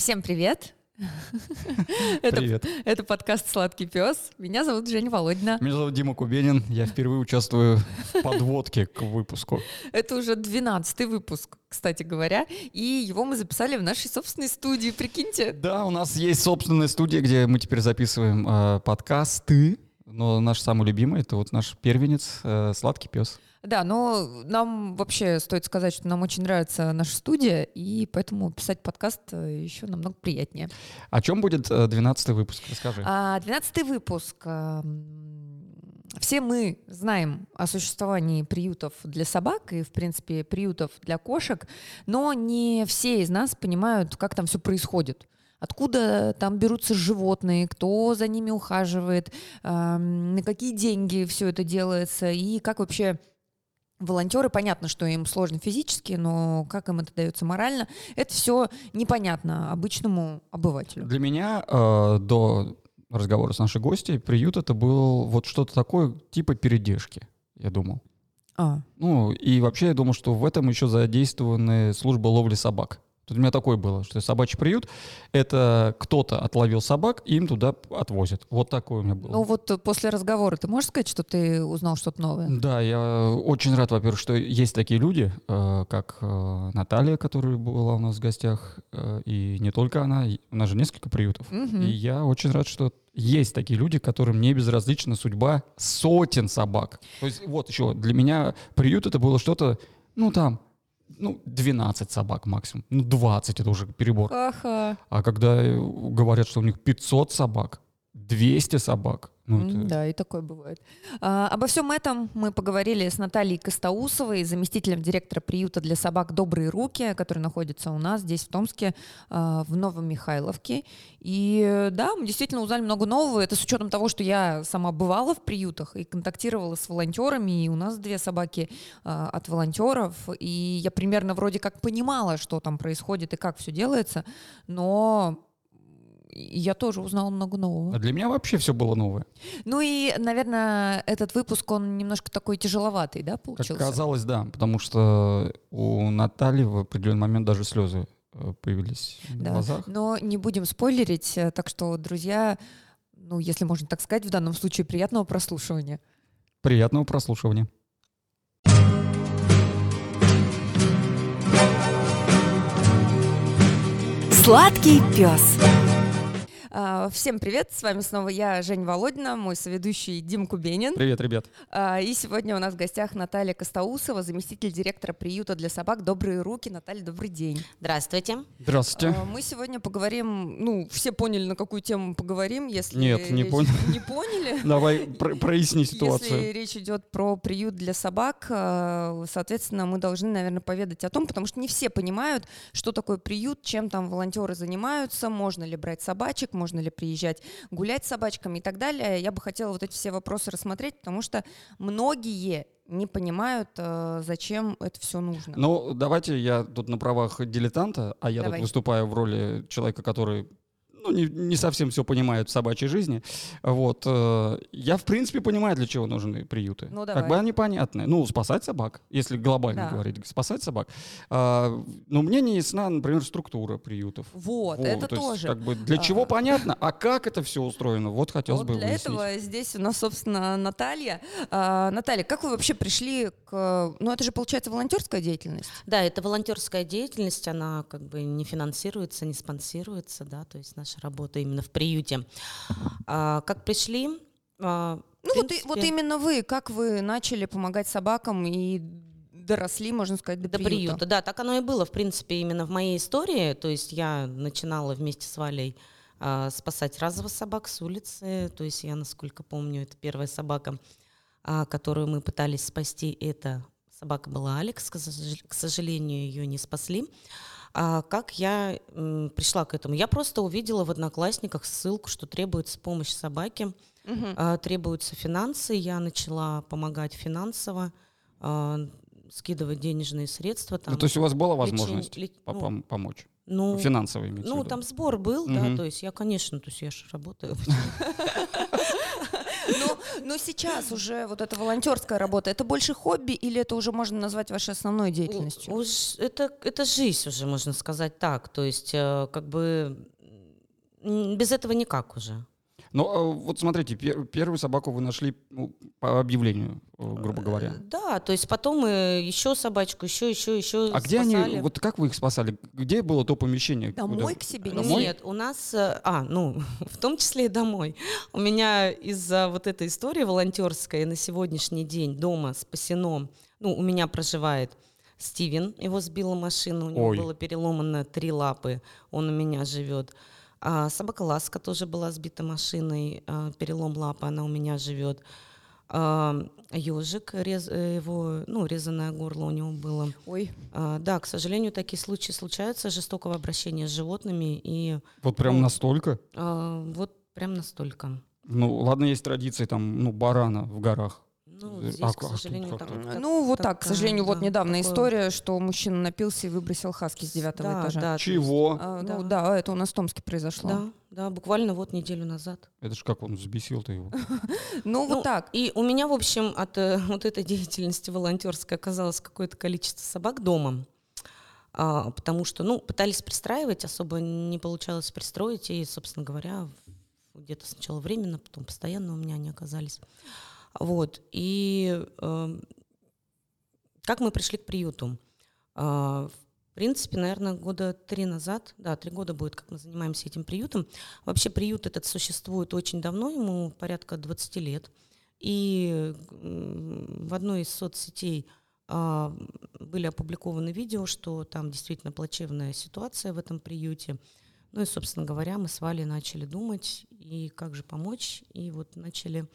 Всем привет! Привет. Это, это подкаст «Сладкий пес». Меня зовут Женя Володина. Меня зовут Дима Кубенин. Я впервые участвую в подводке к выпуску. Это уже 12 выпуск, кстати говоря. И его мы записали в нашей собственной студии, прикиньте. Да, у нас есть собственная студия, где мы теперь записываем э, подкасты. Но наш самый любимый — это вот наш первенец э, «Сладкий пес». Да, но нам вообще стоит сказать, что нам очень нравится наша студия, и поэтому писать подкаст э, еще намного приятнее. О чем будет 12 выпуск? Расскажи. А, 12 выпуск. эм, Все мы знаем о существовании приютов для собак и, в принципе, приютов для кошек, но не все из нас понимают, как там все происходит. Откуда там берутся животные, кто за ними ухаживает, эм, на какие деньги все это делается и как вообще Волонтеры, понятно, что им сложно физически, но как им это дается морально, это все непонятно обычному обывателю. Для меня э, до разговора с нашей гостьей приют это был вот что-то такое типа передержки, я думал. А, Ну, и вообще я думал, что в этом еще задействованы службы ловли собак. У меня такое было, что собачий приют — это кто-то отловил собак, и им туда отвозят. Вот такое у меня было. ну вот э, после разговора ты можешь сказать, что ты узнал что-то новое? Да, я очень рад, во-первых, что есть такие люди, э, как э, Наталья, которая была у нас в гостях, э, и не только она, у нас же несколько приютов. Мгм. И я очень рад, что есть такие люди, которым не безразлична судьба сотен собак. То есть вот еще для меня приют это было что-то, ну там, ну 12 собак максимум, ну 20 это уже перебор. Ха-ха. А когда э, говорят, что у них 500 собак, 200 собак, ну это... Да, и такое бывает. А, обо всем этом мы поговорили с Натальей Костоусовой, заместителем директора приюта для собак «Добрые руки», который находится у нас здесь, в Томске, а, в Новом Михайловке. И да, мы действительно узнали много нового. Это с учетом того, что я сама бывала в приютах и контактировала с волонтерами, и у нас две собаки а, от волонтеров. И я примерно вроде как понимала, что там происходит и как все делается, но я тоже узнала много нового. А для меня вообще все было новое. Ну и, наверное, этот выпуск, он немножко такой тяжеловатый, да, Как получился? казалось, да, потому что у Натальи в определенный момент даже слезы э, появились в Да. глазах. Но не будем спойлерить, э, так что, друзья, ну, если можно так сказать, в данном случае приятного прослушивания. Приятного прослушивания. Сладкий пес. А, Всем привет, с вами снова я, Жень Володина, мой соведущий Дим Кубенин. Привет, ребят. А, И сегодня у нас в гостях Наталья Костоусова, заместитель директора приюта для собак «Добрые руки». Наталья, добрый день. Здравствуйте. Здравствуйте. А, Мы сегодня поговорим, ну, все поняли, на какую тему поговорим, если... Нет, не речь- понял. Не поняли? Давай про- проясни ситуацию. Если речь идет про приют для собак, соответственно, мы должны, наверное, поведать о том, потому что не все понимают, что такое приют, чем там волонтеры занимаются, можно ли брать собачек, можно ли приезжать гулять с собачками и так далее. Я бы хотела вот эти все вопросы рассмотреть, потому что многие не понимают, э, зачем это все нужно. Ну, давайте я тут на правах дилетанта, а я Давай. тут выступаю в роли человека, который ну, не, не совсем все понимает в собачьей жизни. Вот. э, Я, в принципе, понимаю, для чего нужны приюты. Ну, Как давай. бы они понятны. Ну, спасать собак, если глобально Да. говорить, спасать собак. А, Но мне не ясна, например, структура приютов. Вот, Вот, это то есть, тоже. как бы для А. чего понятно, а как это все устроено? Вот хотелось Вот бы для выяснить. этого здесь у нас, собственно, Наталья. А, Наталья, как вы вообще пришли к... Ну, это же, получается, волонтерская деятельность. Да, это волонтерская деятельность, она как бы не финансируется, не спонсируется, да, то есть наша работа именно в приюте. А, как пришли? а, Ну, вот, и- принципе, вот именно вы, как вы начали помогать собакам и доросли, можно сказать, до, До приюта. приюта. Да, так оно и было, в принципе, именно в моей истории. То есть я начинала вместе с Валей а, спасать разовых собак с улицы. То есть я, насколько помню, это первая собака, а, которую мы пытались спасти. Это собака была Алекс. К сожалению, ее не спасли. А как я м, пришла к этому? Я просто увидела в Одноклассниках ссылку, что требуется помощь собаке, Мгм. а, требуются финансы. Я начала помогать финансово, а, скидывать денежные средства. Ну, Там, то есть у вас была возможность ле- по- ну, пом- помочь? ну, в ну, виду. там сбор был, да, Мгм. то есть я, конечно, то есть я же работаю. Но, но сейчас уже вот эта волонтерская работа, это больше хобби или это уже можно назвать вашей основной деятельностью? Уж это, это жизнь уже, можно сказать так. То есть, э, как бы без этого никак уже. Ну, а вот смотрите, пер- первую собаку вы нашли ну, по объявлению, э, грубо говоря. Да, то есть потом мы еще собачку, еще, еще, еще А где они, спасали. вот как вы их спасали? Где было то помещение? Домой куда- к себе? Домой? Нет, у нас, э, а, ну, в том числе и домой. У меня из-за вот этой истории волонтерской на сегодняшний день дома спасено, ну, у меня проживает Стивен, его сбила машина, у него Ой. было переломано три лапы, он у меня живет. А собака Ласка тоже была сбита машиной, а, перелом лапы, она у меня живет. Ежик, его, ну, резаное горло у него было. Ой, А, Да, к сожалению, такие случаи случаются, жестокого обращения с животными, и Вот прям Ну, настолько? а, вот прям настолько. Ну, ладно, есть традиции там, ну, барана в горах. Ну, Э, здесь, а к тут сожалению, так- так- ну вот так, к такая, сожалению, вот да, недавно такое- история, что мужчина напился и выбросил хаски с девятого Да, этажа. да, Чего? А, Да. Ну да, это у нас в Томске произошло. Да, да, буквально вот неделю назад. Это ж как он взбесил-то его. Ну вот Ну, так. И у меня, в общем, от э, вот этой деятельности волонтерской оказалось какое-то количество собак дома. А, потому что, ну, пытались пристраивать, особо не получалось пристроить, и, собственно говоря, где-то сначала временно, потом постоянно у меня они оказались. Вот. И эм, как мы пришли к приюту? А, в принципе, наверное, года три назад, да, три года будет, как мы занимаемся этим приютом. Вообще приют этот существует очень давно, ему порядка 20 лет. И в одной из соцсетей а, были опубликованы видео, что там действительно плачевная ситуация в этом приюте. Ну и, собственно говоря, мы с Валей начали думать, и как же помочь, и вот начали,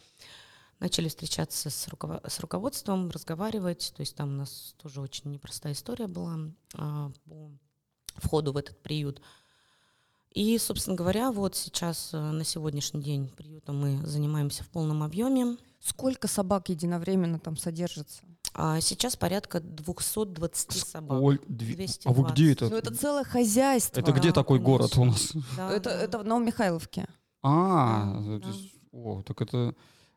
начали встречаться с, руково- с руководством, разговаривать. То есть там у нас тоже очень непростая история была а, по входу в этот приют. И, собственно говоря, вот сейчас э, на сегодняшний день приютом мы занимаемся в полном объеме. Сколько собак единовременно там содержится? А сейчас порядка 220 собак. Сколь- две- 220. А вы где это? Ну это целое хозяйство. Это где Да, такой город у нас? Да, Это, да. это в Новомихайловке. А, Да, о, так это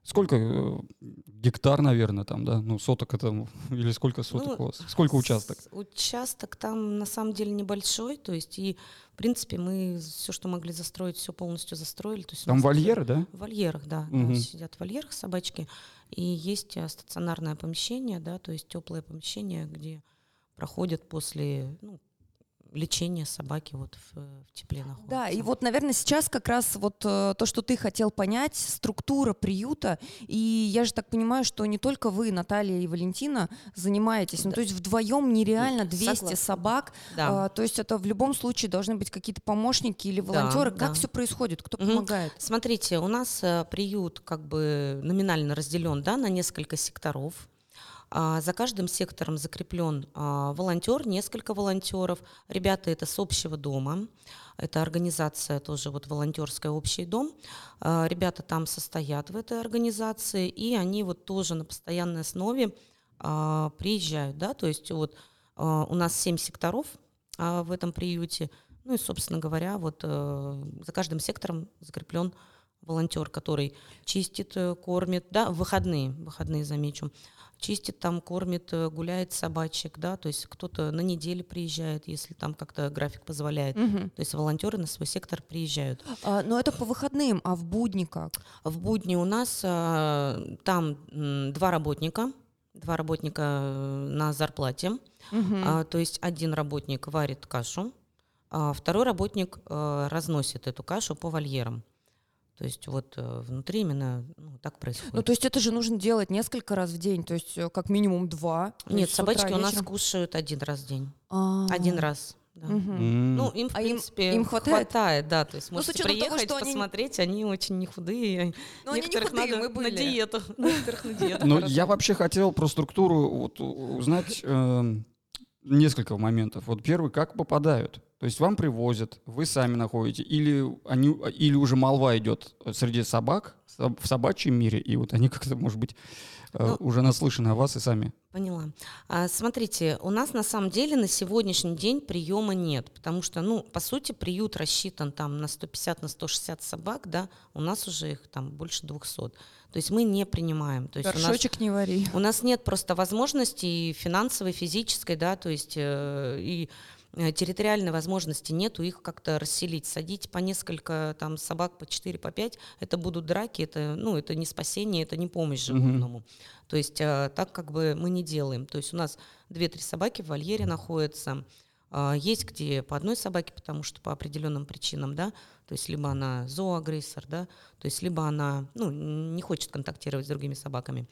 сколько э, гектар, наверное, там, да? Ну, соток это, или сколько соток Ну, у вас? Сколько участок? Участок там на самом деле небольшой, то есть и в принципе мы все, что могли застроить, все полностью застроили. То есть Там вольеры, да? В вольерах, да, Мгм. сидят в вольерах собачки, и есть а, стационарное помещение, да, то есть теплое помещение, где проходят после ну, лечения собаки вот в, э, в тепле находятся. Да, и вот, наверное, сейчас как раз вот э, то, что ты хотел понять, структура приюта. И я же так понимаю, что не только вы, Наталья и Валентина, занимаетесь. Ну, Да. то есть вдвоем нереально 200 Согласна. собак. Да. А, то есть это в любом случае должны быть какие-то помощники или Да, волонтеры. как да. все происходит? Кто Мгм. помогает? Смотрите, у нас э, приют как бы номинально разделен да, на несколько секторов. А, За каждым сектором закреплен а, волонтер, несколько волонтеров. Ребята это с общего дома. Это организация тоже вот волонтерская общий дом. А, Ребята там состоят в этой организации, и они вот тоже на постоянной основе приезжают, да, то есть вот у нас семь секторов в этом приюте, ну и, собственно говоря, вот э, за каждым сектором закреплен волонтер, который чистит, э, кормит, да, в выходные, выходные замечу, чистит там, кормит, э, гуляет собачек, да, то есть кто-то на неделю приезжает, если там как-то график позволяет. Мгм. То есть волонтеры на свой сектор приезжают. А, но это по выходным, а в будни как? В будни у нас а, там м, два работника, два работника э, на зарплате. Мгм. А, то есть один работник варит кашу, а второй работник э, разносит эту кашу по вольерам. То есть вот э, внутри именно ну, так происходит. Ну, то есть это же нужно делать несколько раз в день, то есть э, как минимум два. Нет, утра собачки у нас кушают один раз в день. А. Один раз. да. М. Ну, им, в А им- принципе, им хватает? да. То есть Ну, можете того, приехать, что они- посмотреть, они очень не худые. Ну, они не худые, надо мы были. на диету. Некоторых на диету. Ну, я вообще хотел про структуру вот, узнать эм, несколько моментов. Вот первый, как попадают? То есть вам привозят, вы сами находите, или, они, или уже молва идет среди собак соб- в собачьем мире, и вот они как-то, может быть, э, Ну- уже наслышаны о вас и сами. Поняла. А, смотрите, у нас на самом деле на сегодняшний день приема нет, потому что, ну, по сути, приют рассчитан там на 150, на 160 собак, да, у нас уже их там больше 200. То есть мы не принимаем. То есть у нас, Горшочек не вари. у нас нет просто возможности и финансовой, физической, да, то есть э, и э, территориальной возможности нету их как-то расселить. Садить по несколько там собак, по 4, по 5, это будут драки, это, ну, это не спасение, это не помощь животному. То есть э, так как бы мы не делаем. То есть у нас 2-3 собаки в вольере находятся. А, Есть где по одной собаке, потому что по определенным причинам, да, то есть либо она зооагрессор, да, то есть либо она, ну, не хочет контактировать с другими собаками,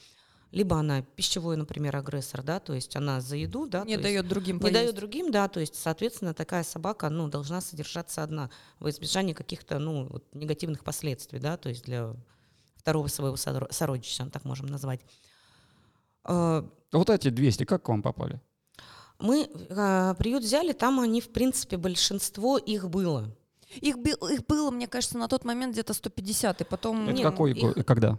либо она пищевой, например, агрессор, да, то есть она за еду, да, Не то есть дает другим не поесть. дает другим, да, то есть, соответственно, такая собака, ну, должна содержаться одна во избежание каких-то, ну, вот, негативных последствий, да, то есть для второго своего сородича, так можем назвать. Э, Вот эти 200, как к вам попали? Мы э, приют взяли, там они, в принципе, большинство их было. Их, их было, мне кажется, на тот момент где-то 150, и потом... Это Не, какой их- год? Когда?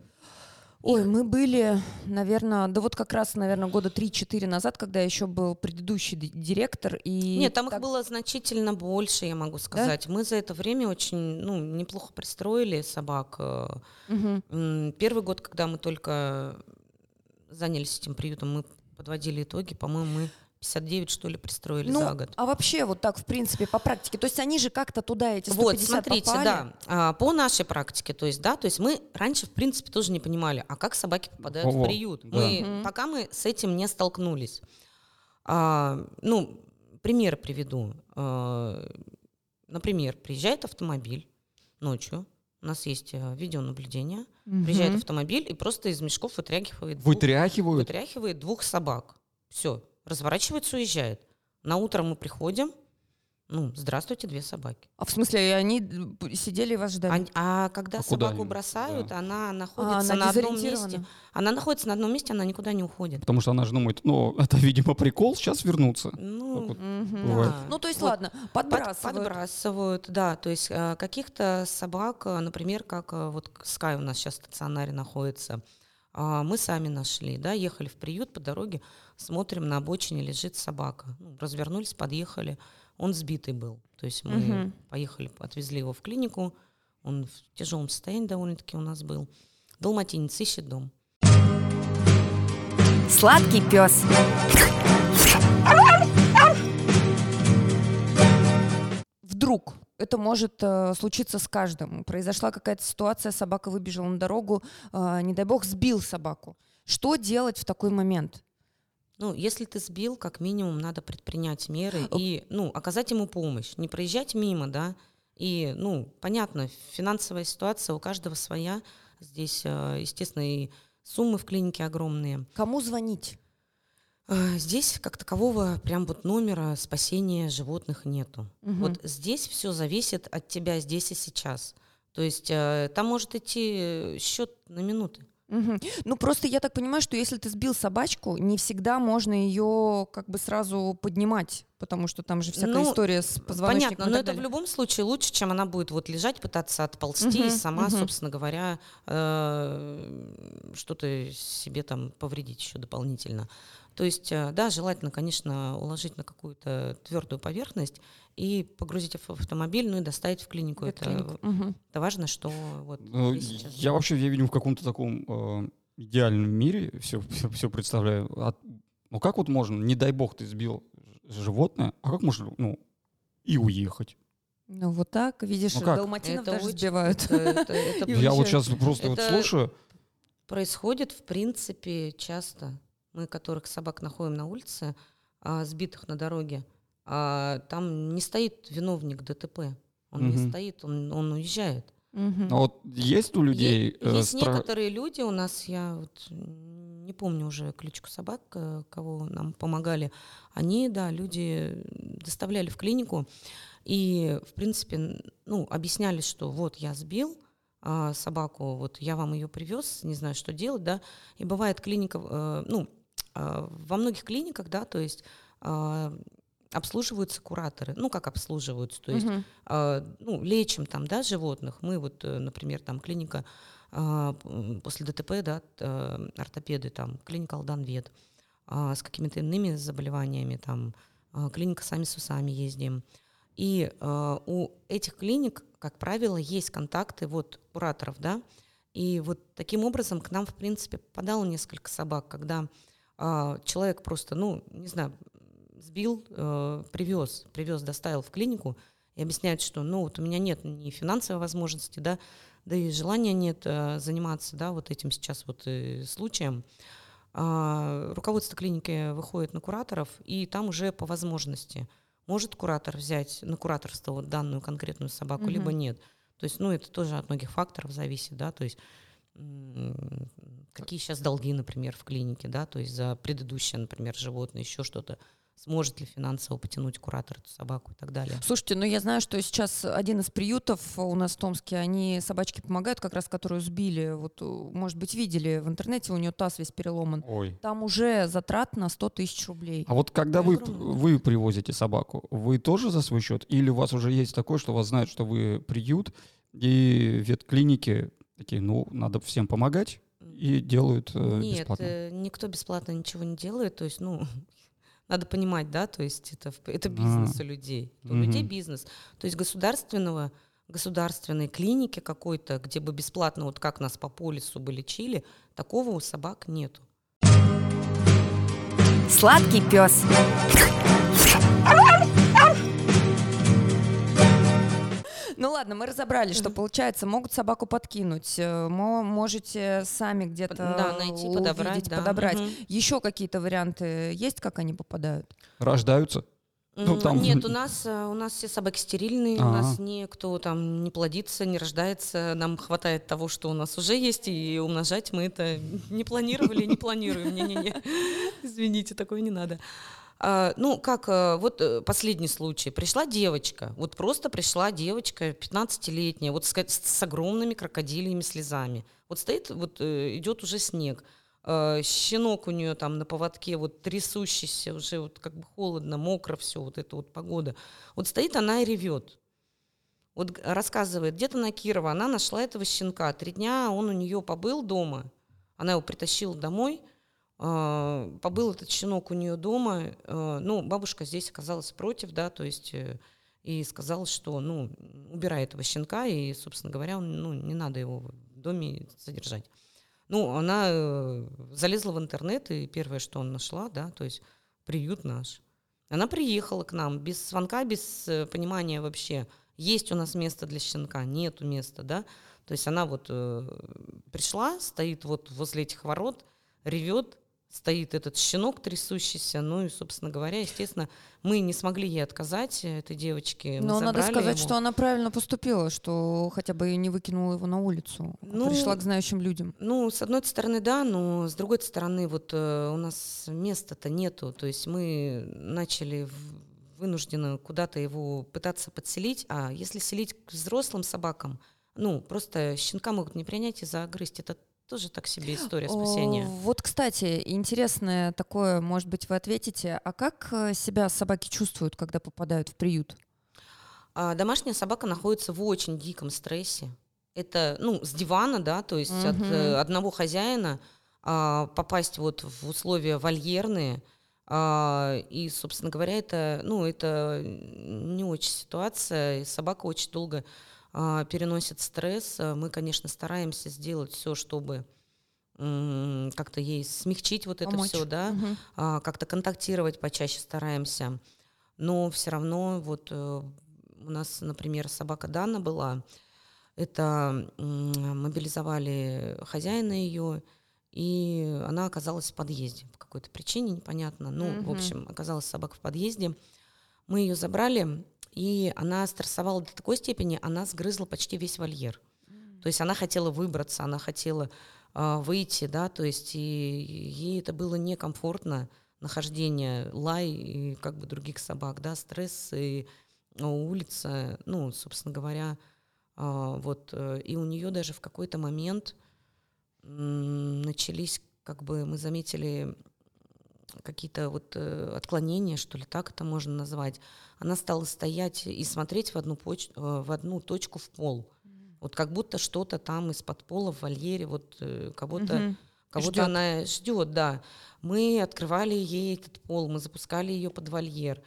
Ой, мы были, наверное, да вот как раз, наверное, года 3-4 назад, когда еще был предыдущий ди- директор. И Нет, там их так- было значительно больше, я могу сказать. Мы за это время очень, ну, неплохо пристроили собак. М, Первый год, когда мы только занялись этим приютом, мы подводили итоги, по-моему, мы 59, что ли, пристроили Ну, за год. а вообще вот так, в принципе, по практике, то есть они же как-то туда, эти 150 Вот, смотрите, попали? да, а, по нашей практике, то есть, да, то есть мы раньше, в принципе, тоже не понимали, а как собаки попадают Во-во, в приют. да. Мы, Мгм. пока мы с этим не столкнулись. А, ну, пример приведу. А, например, приезжает автомобиль ночью, у нас есть э, видеонаблюдение, приезжает Мгм. автомобиль и просто из мешков вытряхивает двух, Вытряхивают? вытряхивает двух собак. Все, разворачивается, уезжает. На утро мы приходим, ну, здравствуйте, две собаки. А в смысле, и они сидели и вас ждали? А, а когда А собаку они? бросают, Да. она А, находится она на одном месте. Она находится на одном месте, она никуда не уходит. Потому что она же думает, ну, это, видимо, прикол, сейчас вернутся. Ну, вот. Бывает. да. Ну, то есть, Вот ладно, под- подбрасывают. подбрасывают, да. То есть э, каких-то собак, э, например, как э, вот Скай у нас сейчас в стационаре находится, а, мы сами нашли, да, ехали в приют по дороге, смотрим, на обочине лежит собака. Ну, развернулись, подъехали, он сбитый был. То есть мы Мгм. поехали, отвезли его в клинику, он в тяжелом состоянии довольно-таки у нас был. Далматинец ищет дом. Сладкий пес. Вдруг это может э, случиться с каждым. Произошла какая-то ситуация, собака выбежала на дорогу, э, не дай бог, сбил собаку. Что делать в такой момент? Ну, если ты сбил, как минимум надо предпринять меры и, ну, оказать ему помощь, не проезжать мимо, да. И, ну, понятно, финансовая ситуация у каждого своя. Здесь, э, естественно, и суммы в клинике огромные. Кому звонить? А, Здесь, как такового, прям вот номера спасения животных нету. Мгм. Вот здесь все зависит от тебя здесь и сейчас. То есть э, там может идти счет на минуты. Мгм. Ну, просто я так понимаю, что если ты сбил собачку, не всегда можно ее как бы сразу поднимать, потому что там же всякая Ну, история с позвоночником. Понятно, и но это в далее. любом случае лучше, чем она будет вот лежать, пытаться отползти и Мгм, сама, мгм. собственно говоря, э, что-то себе там повредить еще дополнительно. То есть, э, да, желательно, конечно, уложить на какую-то твердую поверхность и погрузить в автомобиль, ну и доставить в клинику. Это. Мгм. это важно, что вот Ну, я вообще, я видим в каком-то таком э, идеальном мире все, все, представляю. А, ну как вот можно, не дай бог ты сбил животное, а как можно, ну, и уехать? Ну, вот так, видишь, Ну как? далматинов Это даже очень- сбивают. это- это- это И я вот сейчас просто вот слушаю, происходит, в принципе, часто. Мы, которых собак находим на улице, а, сбитых на дороге, а, там не стоит виновник ДТП. Он не Мгм. стоит, он, он уезжает. Мгм. а вот есть у людей... Е- э, Есть страх- некоторые люди у нас, я вот не помню уже кличку собак, э, кого нам помогали, они, да, люди доставляли в клинику и, в принципе, ну, объясняли, что вот я сбил а, собаку, вот я вам ее привез, не знаю, что делать, да, и бывает клиника, э, ну, а, во многих клиниках, да, то есть а, обслуживаются кураторы, ну, как обслуживаются, то есть Мгм. а, ну, лечим там, да, животных. Мы вот, э, например, там клиника а, после ДТП, да, э, ортопеды, там, клиника Алданвет, а, с какими-то иными заболеваниями, там, а, клиника сами с усами ездим. И у этих клиник, как правило, есть контакты вот кураторов, да, и вот таким образом к нам, в принципе, попадало несколько собак, когда человек просто, ну, не знаю, сбил, э, привез, привез, доставил в клинику и объясняет, что, ну, вот у меня нет ни финансовой возможности, да, да и желания нет э, заниматься, да, вот этим сейчас вот э, случаем. А, руководство клиники выходит на кураторов, и там уже по возможности может куратор взять на кураторство вот данную конкретную собаку, угу. либо нет. То есть, ну, это тоже от многих факторов зависит, да, то есть какие сейчас долги, например, в клинике, да, то есть за предыдущее, например, животное, еще что-то сможет ли финансово потянуть куратор эту собаку и так далее. Слушайте, ну я знаю, что сейчас один из приютов у нас в Томске, они собачки помогают, как раз которую сбили, вот, может быть, видели в интернете, у нее таз весь переломан. Ой. Там уже затрат на 100 тысяч рублей. А вот когда вы, вы привозите собаку, вы тоже за свой счет? Или у вас уже есть такое, что вас знают, что вы приют, и ветклиники такие, ну, надо всем помогать, и делают э, Нет, бесплатно? Нет, э, никто бесплатно ничего не делает. То есть, ну, надо понимать, да, то есть это, это бизнес а. у людей. У угу. людей бизнес. То есть государственного, государственной клиники какой-то, где бы бесплатно, вот как нас по полису бы лечили, такого у собак нету. Сладкий пес. Ну ладно, мы разобрали, что получается, могут собаку подкинуть, э, можете сами где-то да, найти, увидеть, подобрать. Да. подобрать. Угу. Еще какие-то варианты есть, как они попадают? Рождаются? Ну, там... Нет, у нас, э, у нас все собаки стерильные, А-а-а. у нас никто там не плодится, не рождается. Нам хватает того, что у нас уже есть, и умножать мы это не планировали, не планируем. Не-не-не. Извините, такое не надо. А, ну, как э, вот э, последний случай. Пришла девочка, вот просто пришла девочка 15-летняя, вот с, с огромными крокодильями слезами. Вот стоит, вот э, идет уже снег. А, щенок у нее там на поводке, вот трясущийся, уже вот как бы холодно, мокро все, вот эта вот погода. Вот стоит она и ревет. Вот рассказывает, где-то на Кирова она нашла этого щенка. Три дня он у нее побыл дома. Она его притащила домой – побыл этот щенок у нее дома, а, ну, бабушка здесь оказалась против, да, то есть э, и сказала, что, ну, убирай этого щенка, и, собственно говоря, ну, не надо его в доме содержать. Ну, она э, залезла в интернет, и первое, что он нашла, да, то есть приют наш. Она приехала к нам без звонка, без э, понимания вообще, есть у нас место для щенка, нету места, да. То есть она вот пришла, стоит вот возле этих ворот, ревет, стоит этот щенок трясущийся. Ну и, собственно говоря, естественно, мы не смогли ей отказать, этой девочке. Но надо сказать, его. что она правильно поступила, что хотя бы не выкинула его на улицу, а ну, пришла к знающим людям. Ну, с одной стороны, да, но с другой стороны, вот э, у нас места-то нету. То есть мы начали вынуждены куда-то его пытаться подселить, а если селить к взрослым собакам, ну, просто щенка могут не принять и загрызть. Это тоже так себе история спасения. Вот, кстати, интересное такое, может быть, вы ответите. А как э, себя собаки чувствуют, когда попадают в приют? А, домашняя собака находится в очень диком стрессе. Это, ну, с дивана, да, то есть угу. от э, одного хозяина а, попасть вот в условия вольерные, а, и, собственно говоря, это, ну, это не очень ситуация. И собака очень долго переносит стресс. А, мы, конечно, стараемся сделать все, чтобы как-то ей смягчить вот это Помочь. все, да, угу. как-то контактировать почаще стараемся. Но все равно вот э, у нас, например, собака Дана была, это мобилизовали хозяина ее, и она оказалась в подъезде по какой-то причине, непонятно. Ну, угу. в общем, оказалась собака в подъезде. Мы ее забрали, и она стрессовала до такой степени, она сгрызла почти весь вольер. Mm. То есть она хотела выбраться, она хотела э, выйти, да, то есть и ей это было некомфортно, нахождение лай и как бы других собак, да, стресс и улица, ну, собственно говоря, э, вот, э, и у нее даже в какой-то момент э, начались, как бы мы заметили какие-то вот э, отклонения, что ли, так это можно назвать. Она стала стоять и смотреть в одну, поч- э, в одну точку в пол. Вот как будто что-то там из-под пола в вольере, вот э, кого-то Мгм. кого-то Ждёт. она ждет, да. Мы открывали ей этот пол, мы запускали ее под вольер.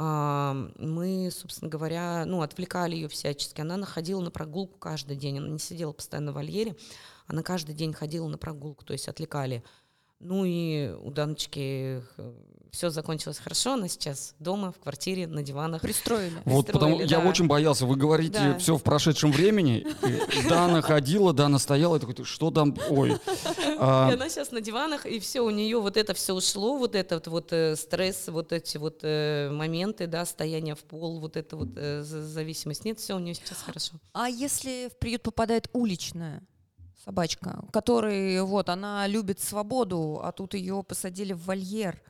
А, Мы, собственно говоря, ну, отвлекали ее всячески. Она находила на прогулку каждый день. Она не сидела постоянно в вольере, она каждый день ходила на прогулку, то есть отвлекали. Ну и у Даночки все закончилось хорошо. Она сейчас дома, в квартире, на диванах. Пристроили. Вот потому Пристроили, я да. очень боялся. Вы говорите Да. все в прошедшем времени. Дана ходила, Дана стояла, и такой, «Ты что там? Ой. А, И она сейчас на диванах, и все, у нее вот это все ушло, вот этот вот э, стресс, вот эти вот э, моменты, да, стояние в пол, вот это вот э, за- зависимость. Нет, все у нее сейчас хорошо. А если в приют попадает уличная собачка, которой вот она любит свободу, а тут ее посадили в вольер,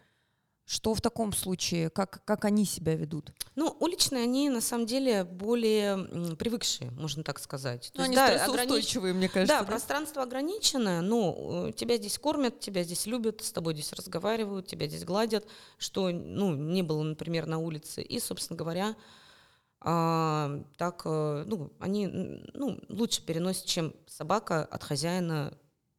что в таком случае, как, как они себя ведут? Ну, уличные, они на самом деле более привыкшие, можно так сказать. То Ну, есть, они да, огранич- стрессоустойчивые, мне Да, кажется. пространство ограничено, но э, тебя здесь кормят, тебя здесь любят, с тобой здесь разговаривают, тебя здесь гладят, что ну, не было, например, на улице. И, собственно говоря, а, так, э, ну, они ну, лучше переносят, чем собака от хозяина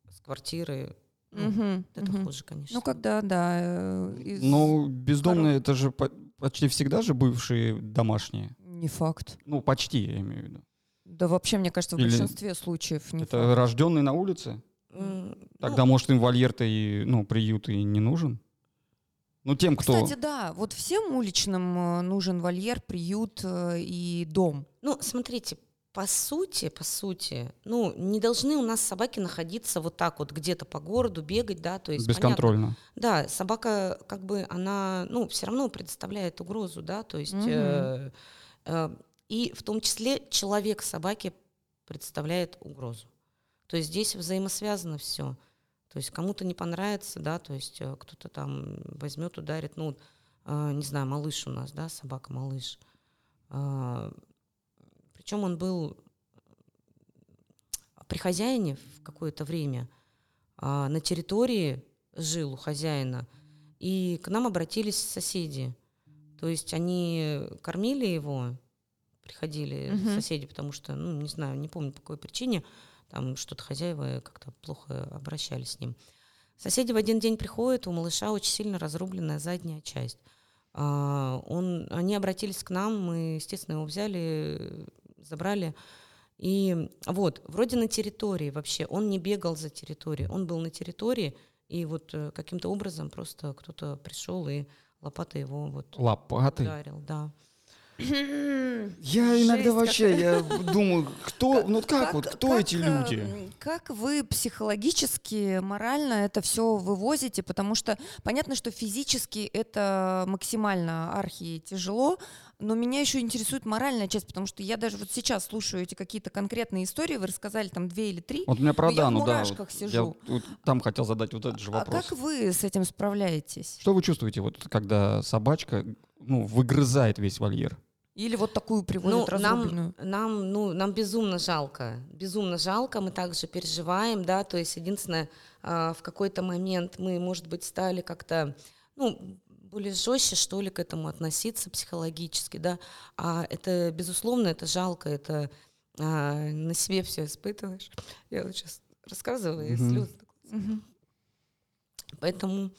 с квартиры. Ну, Мгм, Это мгм. хуже, конечно. Ну, когда, да. э, из- Ну, бездомные, это же по- почти всегда же бывшие домашние. Не факт. Ну, почти, я имею в виду. Да вообще, мне кажется, в Или большинстве случаев не Это факт. рожденные на улице? М, Тогда, ну, может, им вольер-то и, ну, приют и не нужен? Ну, тем, кто... Кстати, да, вот всем уличным э, нужен вольер, приют э, и дом. Ну, смотрите, по сути, по сути, ну, не должны у нас собаки находиться вот так вот где-то по городу, бегать, да, то есть... понятно, Бесконтрольно. Да, собака, как бы, она, ну, все равно представляет угрозу, да, то есть... Мгм. э, э, и в том числе человек собаке представляет угрозу. То есть здесь взаимосвязано все. То есть кому-то не понравится, да, то есть э, кто-то там возьмет, ударит, ну, э, не знаю, малыш у нас, да, собака-малыш. причем он был при хозяине в какое-то время а, на территории жил у хозяина, и к нам обратились соседи. То есть они кормили его, приходили Мгм. соседи, потому что, ну, не знаю, не помню по какой причине, там что-то хозяева как-то плохо обращались с ним. Соседи в один день приходят, у малыша очень сильно разрубленная задняя часть. А, он, они обратились к нам, мы, естественно, его взяли, забрали. И вот, вроде на территории вообще, он не бегал за территорией, он был на территории, и вот э, каким-то образом просто кто-то пришел и лопатой его вот Лопаты. ударил, да. Я иногда Жесть вообще, я думаю, кто, ну как, вот, кто как, эти э, люди? Как вы психологически, морально это все вывозите? Потому что понятно, что физически это максимально архи тяжело, но меня еще интересует моральная часть, потому что я даже вот сейчас слушаю эти какие-то конкретные истории, вы рассказали там две или три. Вот у меня про Ну, я в Дану, да. мурашках вот сижу. Я вот там хотел задать вот этот же А вопрос. как вы с этим справляетесь? Что вы чувствуете, вот когда собачка ну, выгрызает весь вольер? Или вот такую приводят Ну, нам, разрубленную? нам, ну, нам безумно жалко, безумно жалко, мы также переживаем, да, то есть единственное, а, в какой-то момент мы, может быть, стали как-то, ну, более жестче, что ли, к этому относиться психологически, да, а это, безусловно, это жалко, это а, на себе все испытываешь. Я вот сейчас рассказываю, и Мгм. слезы. Мгм. Поэтому,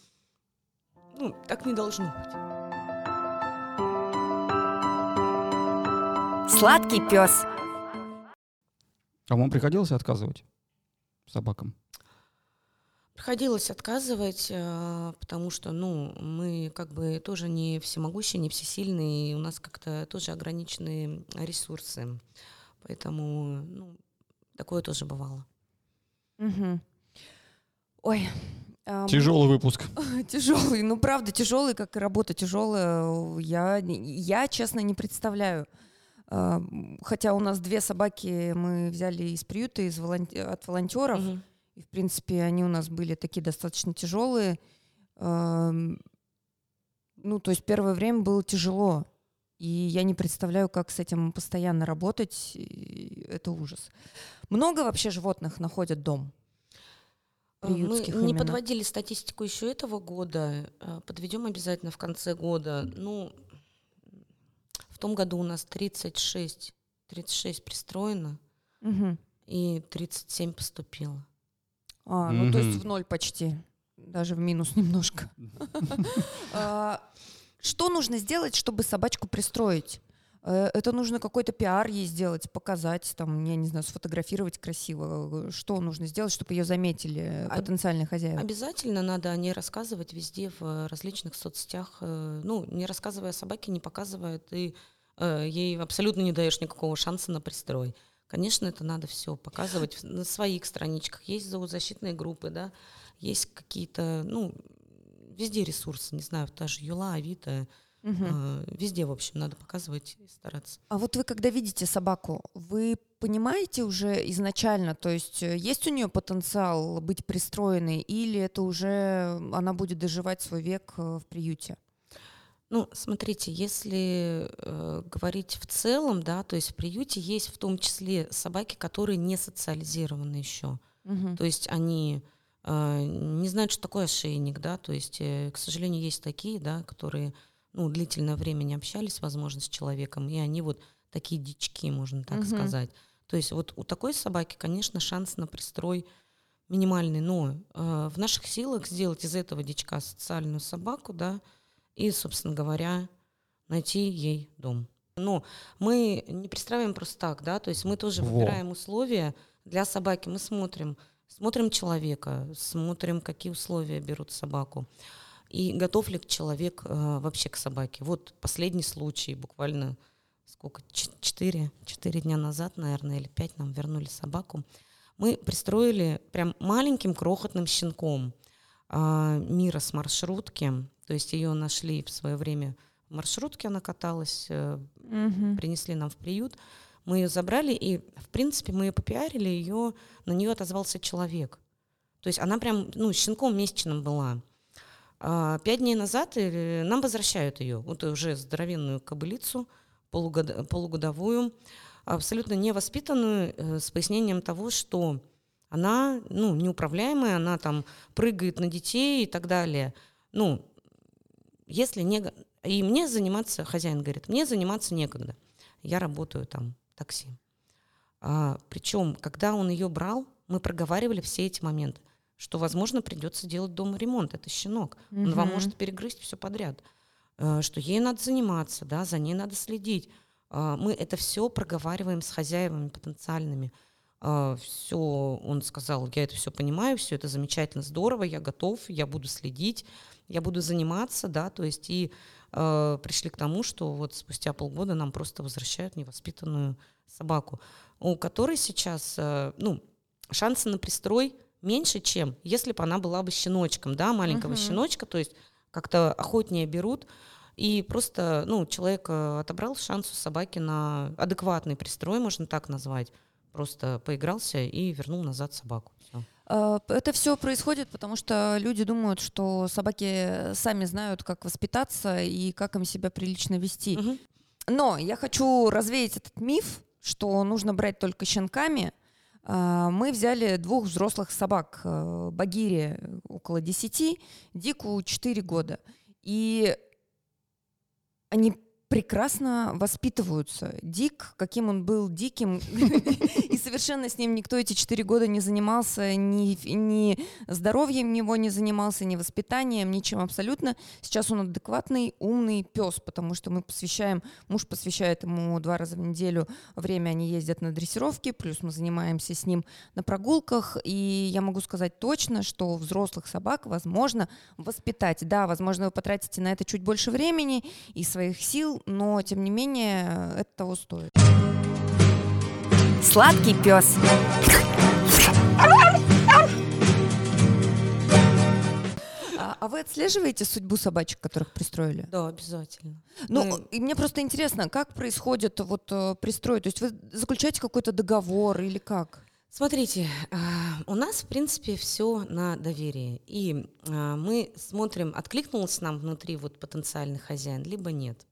ну, так не должно быть. Сладкий пес. А вам приходилось отказывать собакам? Приходилось отказывать, э, потому что, ну, мы как бы тоже не всемогущие, не всесильные, и у нас как-то тоже ограниченные ресурсы. Поэтому, ну, такое тоже бывало. Мгм. Ой. Тяжелый выпуск. Тяжелый, ну правда тяжелый, как и работа тяжелая. Я, я честно не представляю. А, Хотя у нас две собаки мы взяли из приюта, из волон- от волонтеров, Мгм. и в принципе они у нас были такие достаточно тяжелые. Ну, то есть первое время было тяжело. И я не представляю, как с этим постоянно работать. и Это ужас. Много вообще животных находят дом? Э, Мы не именно. подводили статистику еще этого года, э, подведем обязательно в конце года. Ну, том году у нас 36, 36 пристроено, Мгм. и 37 поступило. А, ну то есть в ноль почти, даже в минус немножко. А, Что нужно сделать, чтобы собачку пристроить? Э, Это нужно какой-то пиар ей сделать, показать, там, я не знаю, сфотографировать красиво. Что нужно сделать, чтобы ее заметили Об- потенциальные хозяева? Обязательно надо о ней рассказывать везде в э, различных соцсетях. Э, Ну, не рассказывая о собаке, не показывая, ты э, ей абсолютно не даешь никакого шанса на пристрой. Конечно, это надо все показывать на своих страничках. Есть зоозащитные группы, да, есть какие-то, ну, везде ресурсы, не знаю, та же Юла, Авито, Э, везде, в общем, надо показывать и стараться. А вот вы, когда видите собаку, вы понимаете уже изначально, то есть э, есть у нее потенциал быть пристроенной, или это уже она будет доживать свой век э, в приюте? Ну, смотрите, если э, говорить в целом, да, то есть в приюте есть в том числе собаки, которые не социализированы еще. Мгм. То есть они э, не знают, что такое ошейник, да, то есть, э, к сожалению, есть такие, да, которые, ну, длительное время не общались, возможно, с человеком, и они вот такие дички, можно так Мгм. сказать. То есть вот у такой собаки, конечно, шанс на пристрой минимальный, но э, в наших силах сделать из этого дичка социальную собаку, да, и, собственно говоря, найти ей дом. Но мы не пристраиваем просто так, да, то есть мы тоже Во. выбираем условия для собаки, мы смотрим, смотрим человека, смотрим, какие условия берут собаку, и готов ли человек э, вообще к собаке. Вот последний случай, буквально сколько, четыре, четыре дня назад, наверное, или пять нам вернули собаку. Мы пристроили прям маленьким крохотным щенком а, Мира с маршрутки, то есть ее нашли в свое время в маршрутке, она каталась, э, Мгм. принесли нам в приют. Мы ее забрали, и, в принципе, мы ее попиарили, ее, на нее отозвался человек. То есть она прям, ну, щенком месячным была. А, Пять дней назад э, нам возвращают ее, вот уже здоровенную кобылицу, полугод- полугодовую, абсолютно невоспитанную, э, с пояснением того, что она, ну, неуправляемая, она там прыгает на детей и так далее. Ну, если не... И мне заниматься, хозяин говорит, мне заниматься некогда. Я работаю там, такси. А, причем, когда он ее брал, мы проговаривали все эти моменты, что, возможно, придется делать дома ремонт. Это щенок. Он вам может перегрызть все подряд. Э, Что ей надо заниматься, да, за ней надо следить. А, Мы это все проговариваем с хозяевами потенциальными. Все, он сказал, я это все понимаю, все это замечательно, здорово, я готов, я буду следить, я буду заниматься, да, то есть и э, пришли к тому, что вот спустя полгода нам просто возвращают невоспитанную собаку, у которой сейчас, э, ну, шансы на пристрой меньше, чем если бы она была бы щеночком, да, маленького Мгм. щеночка, то есть как-то охотнее берут, и просто, ну, человек э, отобрал шанс у собаки на адекватный пристрой, можно так назвать, просто поигрался и вернул назад собаку. Всё. П- Это все происходит, потому что люди думают, что собаки сами знают, как воспитаться и как им себя прилично вести. Мгм. Но я хочу развеять этот миф, что нужно брать только щенками. А, Мы взяли двух взрослых собак. э, Багире около 10, Дику 4 года. И они прекрасно воспитываются. Дик, каким он был диким, и совершенно с ним никто эти четыре года не занимался, ни, ни здоровьем него не занимался, ни воспитанием, ничем абсолютно. Сейчас он адекватный, умный пес, потому что мы посвящаем, муж посвящает ему два раза в неделю время, они ездят на дрессировки, плюс мы занимаемся с ним на прогулках, и я могу сказать точно, что взрослых собак возможно воспитать. Да, возможно, вы потратите на это чуть больше времени и своих сил, но тем не менее это того стоит. Сладкий пес. А, а вы отслеживаете судьбу собачек, которых пристроили? Да, обязательно. Ну, Мы- и мне просто интересно, как происходит вот э, пристрой? То есть вы заключаете какой-то договор или как? Смотрите, а, у нас, в принципе, все на доверии. И а, мы смотрим, откликнулся нам внутри вот потенциальный хозяин, либо нет.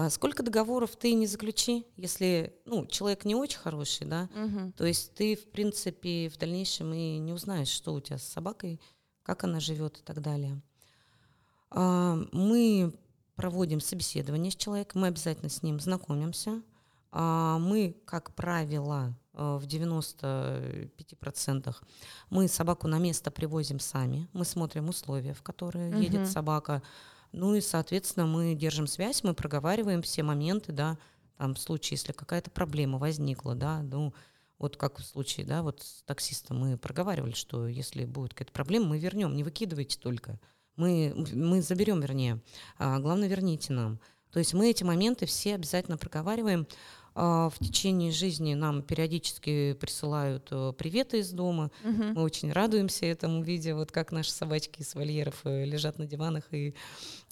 А Сколько договоров ты не заключи, если ну, человек не очень хороший, да, то есть ты, в принципе, в дальнейшем и не узнаешь, что у тебя с собакой, как она живет и так далее. А, Мы проводим собеседование с человеком, мы обязательно с ним знакомимся. А, мы, как правило, э, в 95% мы собаку на место привозим сами. Мы смотрим условия, в которые Мгм. едет собака. Ну и, соответственно, мы держим связь, мы проговариваем все моменты, да, там, в случае, если какая-то проблема возникла, да, ну, вот как в случае, да, вот с таксистом мы проговаривали, что если будет какая-то проблема, мы вернем, не выкидывайте только. Мы, мы заберем, вернее. А, главное, верните нам. То есть мы эти моменты все обязательно проговариваем. А, в течение жизни нам периодически присылают э, приветы из дома. Мгм. Мы очень радуемся этому, видя, вот как наши собачки из вольеров э, лежат на диванах и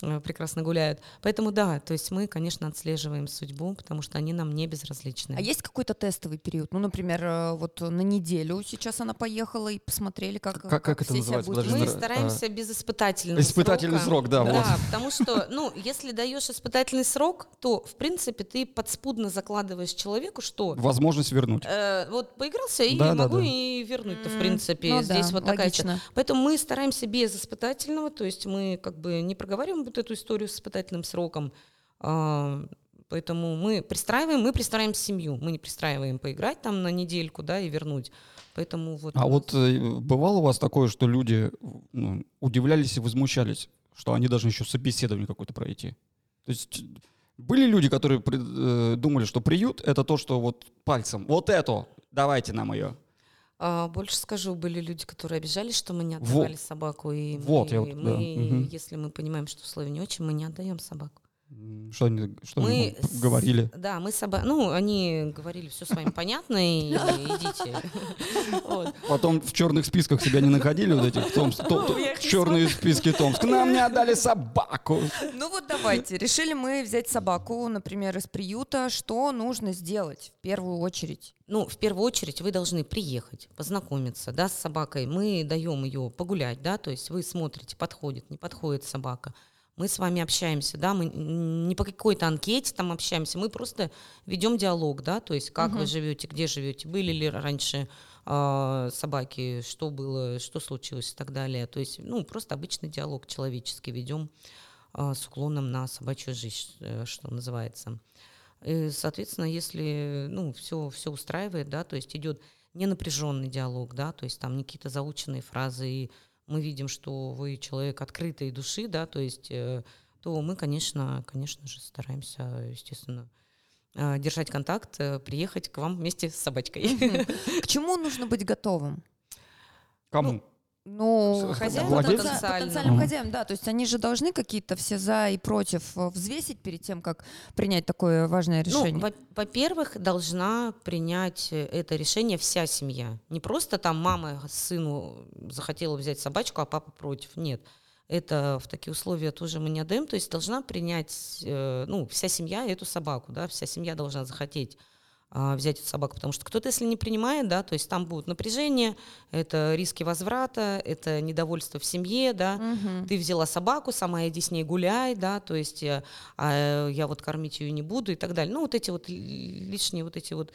э, прекрасно гуляют. Поэтому да, то есть мы, конечно, отслеживаем судьбу, потому что они нам не безразличны. А есть какой-то тестовый период? Ну, например, вот на неделю сейчас она поехала и посмотрели, как, Как- как это называется? Подожди, Мы стараемся без испытательного Испытательный срока. срок, да, вот. потому что, ну, если даешь испытательный срок, то, в принципе, ты подспудно закладываешь человеку, что Возможность вернуть. э, вот поигрался и Да, да, могу да. и вернуть-то, в принципе. ну Здесь да, вот такая часть. логично. Поэтому мы стараемся без испытательного, то есть мы как бы не проговариваем вот эту историю с испытательным сроком. а, Поэтому мы пристраиваем, мы пристраиваем семью, мы не пристраиваем поиграть там на недельку, да, и вернуть. Поэтому вот. А нас- вот э, бывало у вас такое, что люди ну, удивлялись и возмущались, что они должны еще собеседование какое-то пройти? То есть были люди, которые э, думали, что приют — это то, что вот пальцем, вот это, давайте нам ее. А, больше скажу, были люди, которые обижались, что мы не отдавали собаку, и Вот, мы, я вот, да, мы, мгм. если мы понимаем, что условия не очень, мы не отдаем собаку. Что они, что мы они с- говорили? Да, мы соба... Ну, они говорили, все с вами понятно, и идите. Потом в черных списках себя не находили, вот этих Томск, черные списки Томск. Нам не отдали собаку. Ну вот давайте, решили мы взять собаку, например, из приюта. Что нужно сделать в первую очередь? Ну, в первую очередь вы должны приехать, познакомиться, да, с собакой. Мы даем ее погулять, да, то есть вы смотрите, подходит, не подходит собака. Мы с вами общаемся, да, мы не по какой-то анкете там общаемся, мы просто ведем диалог, да, то есть как вы Мгм. живете, где живете, были ли раньше а, собаки, что было, что случилось и так далее. То есть, ну, просто обычный диалог человеческий ведем а, с уклоном на собачью жизнь, э, что называется. И, соответственно, если ну, все, все устраивает, да, то есть идет ненапряженный диалог, да, то есть там не какие-то заученные фразы, и мы видим, что вы человек открытой души, да, то есть, э, то мы, конечно, конечно же, стараемся, естественно, э, держать контакт, э, приехать к вам вместе с собачкой. К чему нужно быть готовым? Кому? Ну, С- хозяин потенциальным, Потенциальным. хозяевам, да. То есть они же должны какие-то все за и против э, взвесить перед тем, как принять такое важное Ну, решение. во- во-первых, должна принять э, это решение вся семья. Не просто там мама сыну захотела взять собачку, а папа против. Нет. Это в такие условия тоже мы не отдаем. То есть должна принять, э, ну, вся семья эту собаку, да, вся семья должна захотеть взять эту собаку, потому что кто-то, если не принимает, да, то есть там будет напряжение, это риски возврата, это недовольство в семье, да, Мгм. ты взяла собаку, сама иди с ней гуляй, да, то есть э, а, я вот кормить ее не буду и так далее. Ну, вот эти вот ли- лишние вот эти вот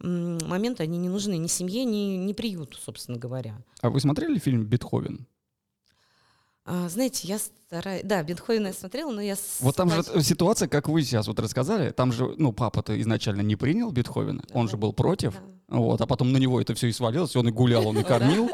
моменты, они не нужны ни семье, ни, ни приюту, собственно говоря. А вы смотрели фильм «Бетховен»? А, знаете, я стараюсь... Да, Бетховена я смотрела, но я... Вот там же ситуация, как вы сейчас вот рассказали, там же, ну, папа-то изначально не принял Бетховена, он же был против, Да. Вот, а потом на него это все и свалилось, он и гулял, он и кормил,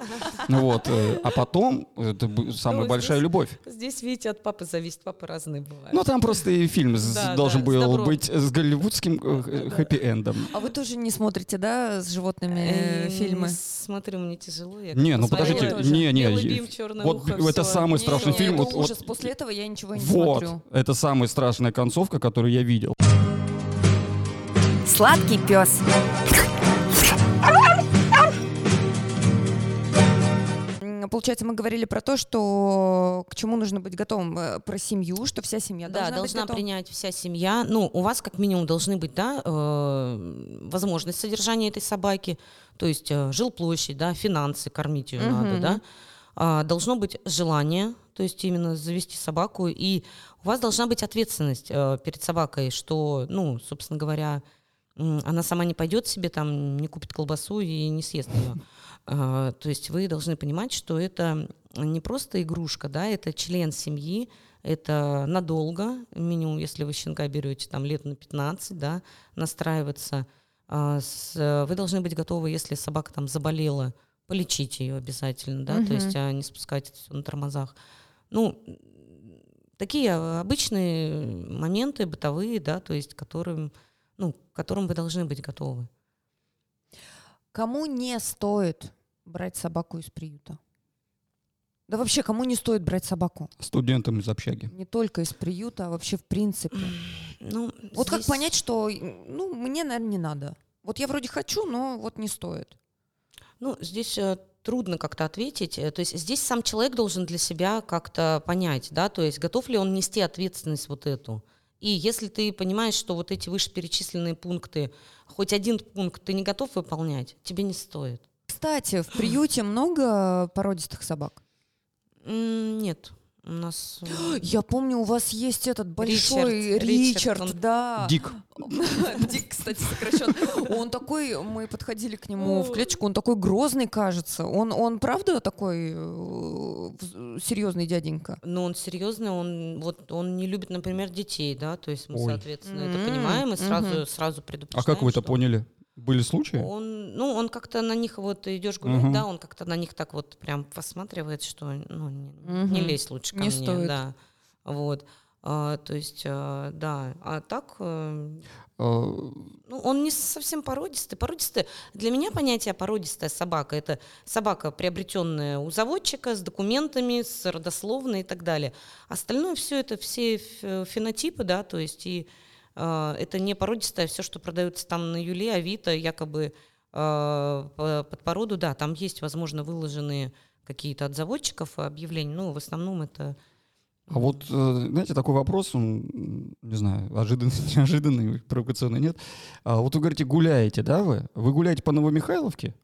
вот, э, а потом это б- самая Ну, большая любовь. Здесь, видите, от папы зависит, папа разные бывают. Ну, там просто и фильм должен был быть с голливудским э, хэппи-эндом. А вы тоже не смотрите, да, с животными э, фильмы? Смотрю, мне тяжело. Не, ну подождите, не, не, вот это самый страшный фильм, вот- вот- ужас. После этого я ничего не Вот, смотрю. это самая страшная концовка, которую я видел. Сладкий пес. Получается, мы говорили про то, что к чему нужно быть готовым, э, про семью, что вся семья Да, должна, должна, быть готова. принять вся семья. Ну, у вас как минимум должны быть, да, э, возможность содержания этой собаки, то есть э, жилплощадь, да, финансы, кормить ее надо, да. А, должно быть желание, то есть именно завести собаку, и у вас должна быть ответственность э, перед собакой, что, ну, собственно говоря, она сама не пойдет себе там, не купит колбасу и не съест ее. А, То есть вы должны понимать, что это не просто игрушка, да, это член семьи, это надолго, минимум, если вы щенка берете там лет на 15, да, настраиваться. А, с- Вы должны быть готовы, если собака там заболела, полечить ее обязательно, да, то Мгм. есть а не спускать это все на тормозах. Ну, такие обычные моменты бытовые, да, то есть которым, ну, к которым вы должны быть готовы. Кому не стоит брать собаку из приюта? Да вообще, кому не стоит брать собаку? Студентам из общаги. Не только из приюта, а вообще в принципе. Ну, Вот как здесь- понять, что, ну, мне, наверное, не надо. Вот я вроде хочу, но вот не стоит. Ну, здесь э, трудно как-то ответить. Э, То есть здесь сам человек должен для себя как-то понять, да, то есть готов ли он нести ответственность вот эту. И если ты понимаешь, что вот эти вышеперечисленные пункты, хоть один пункт ты не готов выполнять, тебе не стоит. Кстати, в приюте много породистых собак. Нет, у нас... э, Я помню, у вас есть этот большой Ричард, Ричард, Ричард, он- да. Дик. Дик, кстати, сокращен. Он такой, мы подходили к нему в клеточку, он такой грозный, кажется. Он, он правда такой э, серьезный дяденька? Но он серьезный, он вот он не любит, например, детей, да, то есть мы, Ой. соответственно, это понимаем и сразу, сразу А предупреждаем. как вы это поняли? Были случаи? Он, ну, он как-то на них вот идешь гулять, Мгм. да, он как-то на них так вот прям посматривает, что ну, не, Мгм. не лезь лучше ко Не мне, стоит. да, вот. А, то есть, а, да, а так, э, Э, ну, он не совсем породистый. Породистый, для меня понятие породистая собака – это собака, приобретенная у заводчика, с документами, с родословной и так далее. Остальное все это все фенотипы, да, то есть и это не породистое, все, что продается там на Юле, Авито, якобы по- под породу, да, там есть, возможно, выложенные какие-то от заводчиков объявления, но в основном это А вот, э, знаете, такой вопрос, он, не знаю, ожиданный, неожиданный, провокационный, нет. А вот вы говорите, гуляете, да, вы? Вы гуляете по Новомихайловке?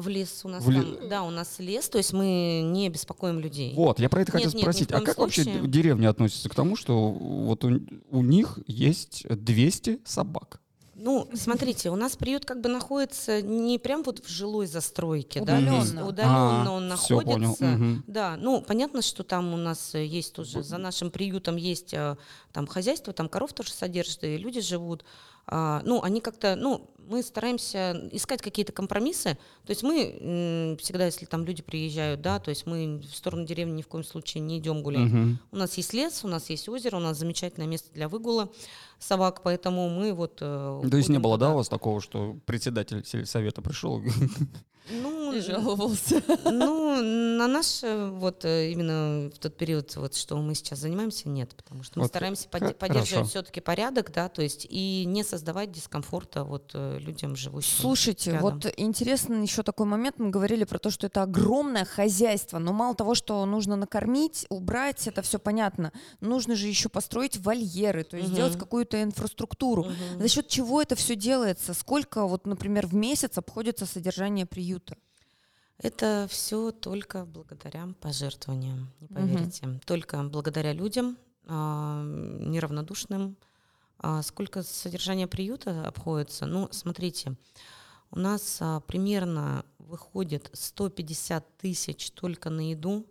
В лес у нас В там, да, у нас лес, то есть мы не беспокоим людей. Вот, я про это Нет, хотел нет, спросить. а как вообще случае. деревня относится к тому, что вот у, у них есть 200 собак? Ну, смотрите, у нас приют как бы находится не прям вот в жилой застройке, да, Удаленно. есть удаленно А, он всё, понял. находится. Мгм. Да, ну понятно, что там у нас есть тоже за нашим приютом есть э, там хозяйство, там коров тоже содержат и люди живут. А, ну, они как-то, ну, мы стараемся искать какие-то компромиссы. То есть мы всегда, если там люди приезжают, да, то есть мы в сторону деревни ни в коем случае не идем гулять. Мгм. У нас есть лес, у нас есть озеро, у нас замечательное место для выгула собак, поэтому мы вот... э, То есть не было, да, туда. у вас такого, что председатель сельсовета пришел? Ну, И жаловался. ну, на наш э, вот э, именно в тот период, вот что мы сейчас занимаемся, нет, потому что мы Вот, стараемся х- подде- поддерживать хорошо. все-таки порядок, да, то есть и не создавать дискомфорта вот э, людям, живущим. Слушайте, рядом. вот интересно еще такой момент. Мы говорили про то, что это огромное хозяйство, но мало того, что нужно накормить, убрать, это все понятно. Нужно же еще построить вольеры, то есть Мгм. сделать какую-то инфраструктуру. Мгм. За счет чего это все делается? Сколько, вот, например, в месяц обходится содержание приюта? Это все только благодаря пожертвованиям, не поверите. Только благодаря людям, а, неравнодушным. А сколько содержание приюта обходится? Ну, смотрите, у нас а, примерно выходит 150 тысяч только на еду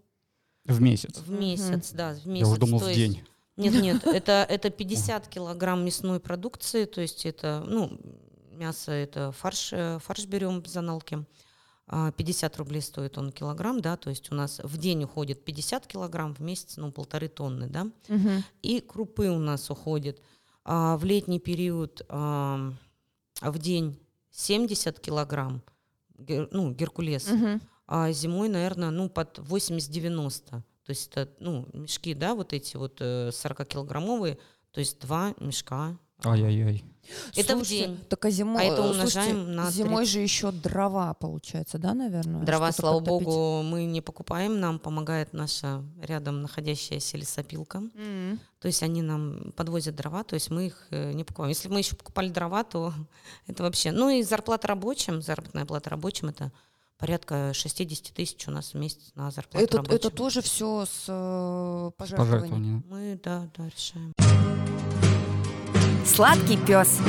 В месяц. в месяц, да, в месяц. Я уже думал, То в есть- день. Нет, нет, это, это 50 килограмм мясной продукции, то есть это, ну, мясо, это фарш, э, фарш берем без аналки. А, 50 рублей стоит он килограмм, да, то есть у нас в день уходит 50 килограмм, в месяц, ну, полторы тонны, да. И крупы у нас уходит а, в летний период а, в день 70 килограмм, гер- ну, геркулес, Мгм. а зимой, наверное, ну, под 80-90. То есть это, ну, мешки, да, вот эти вот э, 40-килограммовые, то есть два мешка. Ай-яй-яй. Это в Слушайте, день. Так а зимой, А это э, умножаем слушайте, на зимой 30. же еще дрова получается, да, наверное? Дрова, Что-то слава подтопить? богу, мы не покупаем, нам помогает наша рядом находящаяся лесопилка. М. То есть они нам подвозят дрова, то есть мы их э, не покупаем. Если бы мы еще покупали дрова, то это вообще... Ну и зарплата рабочим, заработная плата рабочим, это порядка 60 тысяч у нас в месяц на зарплату Это, рабочим. это тоже все с э, пожертвований. Пожертвования. Мы, да, да, решаем. Сладкий пес.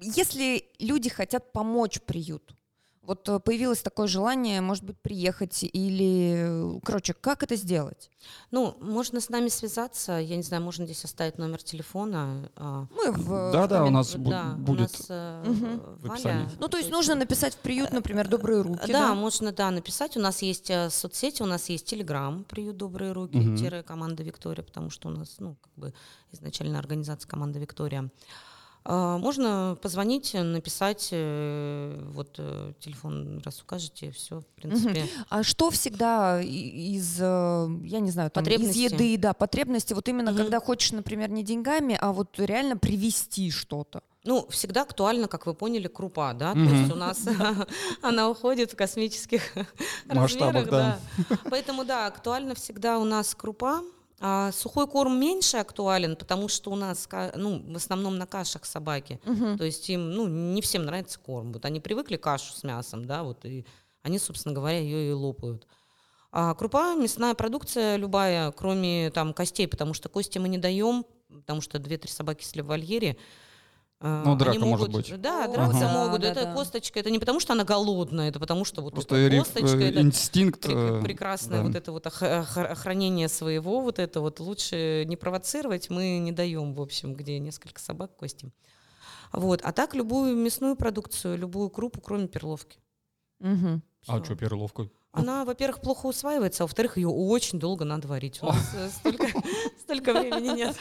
Если люди хотят помочь приюту, вот э, появилось такое желание, может быть, приехать или, короче, как это сделать? Ну, можно с нами связаться, я не знаю, можно здесь оставить номер телефона. а, Мы в... Да, да, у нас да, у будет нас, э, Мгм. в описании. Валя, Ну, то есть нужно написать в приют, например, «Добрые руки», да, да? можно, да, написать. У нас есть э, соцсети, у нас есть Телеграм, приют «Добрые руки», Мгм. тире команда «Виктория», потому что у нас, ну, как бы изначально организация команда «Виктория». А, Можно позвонить, написать, э, вот э, телефон раз укажете, все, в принципе. А что всегда из, э, я не знаю, там, из еды, да, потребности, вот именно Мгм. когда хочешь, например, не деньгами, а вот реально привезти что-то? Ну, всегда актуально, как вы поняли, крупа, да, то Мгм. есть у нас она уходит в космических Масштабах, размерах, да. да. Поэтому, да, актуально всегда у нас крупа. А сухой корм меньше актуален, потому что у нас, ну, в основном на кашах собаки. Мгм. То есть им, ну, не всем нравится корм. Вот они привыкли кашу с мясом, да, вот, и они, собственно говоря, ее и лопают. А крупа, мясная продукция любая, кроме там костей, потому что кости мы не даем, потому что две-три собаки, если в вольере, Ну, они драка может могут- быть. Да, драться да, могут. да, это да. косточка, это не потому, что она голодная, это потому, что вот Просто эта косточка, э, это инстинкт. Прек- э, прекрасное да. вот это вот ох- ох- охранение своего, вот это вот лучше не провоцировать, мы не даем, в общем, где несколько собак кости. Вот. А так любую мясную продукцию, любую крупу, кроме перловки. Мгм. А что, перловку? Она, во-первых, плохо усваивается, а во-вторых, ее очень долго надо варить. У нас э, столько, столько времени нет.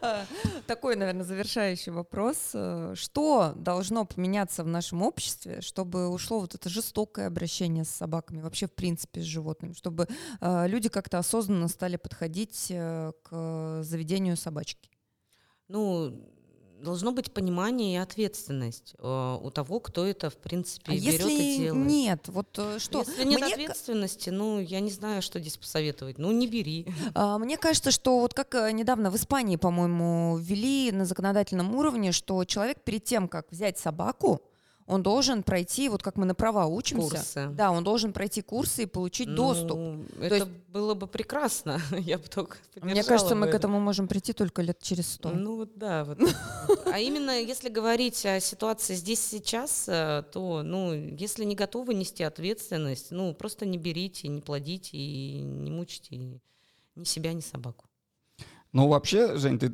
Такой, наверное, завершающий вопрос. Что должно поменяться в нашем обществе, чтобы ушло вот это жестокое обращение с собаками, вообще, в принципе, с животными, чтобы э, люди как-то осознанно стали подходить э, к заведению собачки? Ну, должно быть понимание и ответственность э, у того, кто это, в принципе, А берет и если делает. нет, вот э, что? Если нет Мне ответственности, ну, я не знаю, что здесь посоветовать. Ну, не бери. А, Мне кажется, что вот как э, недавно в Испании, по-моему, ввели на законодательном уровне, что человек перед тем, как взять собаку, он должен пройти, вот как мы на права учимся, Курсы. да, он должен пройти курсы и получить доступ. Ну, это есть- было бы прекрасно. Я бы только Мне кажется, мы к этому можем прийти только лет через сто. Ну вот да, вот. А именно если говорить о ситуации здесь сейчас, э, то, ну, если не готовы нести ответственность, ну, просто не берите, не плодите и не мучите ни себя, ни собаку. Ну, вообще, Жень, ты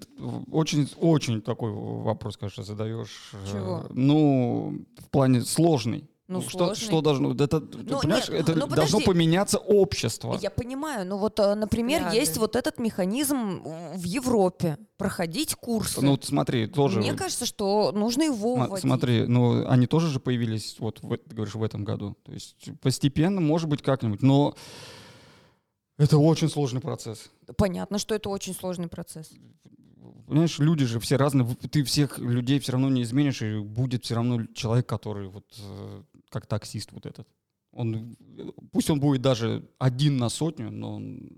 очень-очень такой вопрос, конечно, задаешь. э, Чего? Ну, в плане сложный. Ну, что, сложный. что должно... Это, ты Ну, понимаешь, нет, это ну, должно поменяться общество. Я понимаю, но вот, э, например, Взгляды. есть вот этот механизм в Европе, проходить курсы. Ну, вот смотри, тоже... Мне кажется, что нужно его вводить. Смотри, ну они тоже же появились, вот в, ты говоришь, в этом году. То есть постепенно, может быть, как-нибудь, но это очень сложный процесс. Понятно, что это очень сложный процесс. Понимаешь, люди же все разные, ты всех людей все равно не изменишь, и будет все равно человек, который вот э, как таксист вот этот. Он, э, пусть он будет даже один на сотню, но он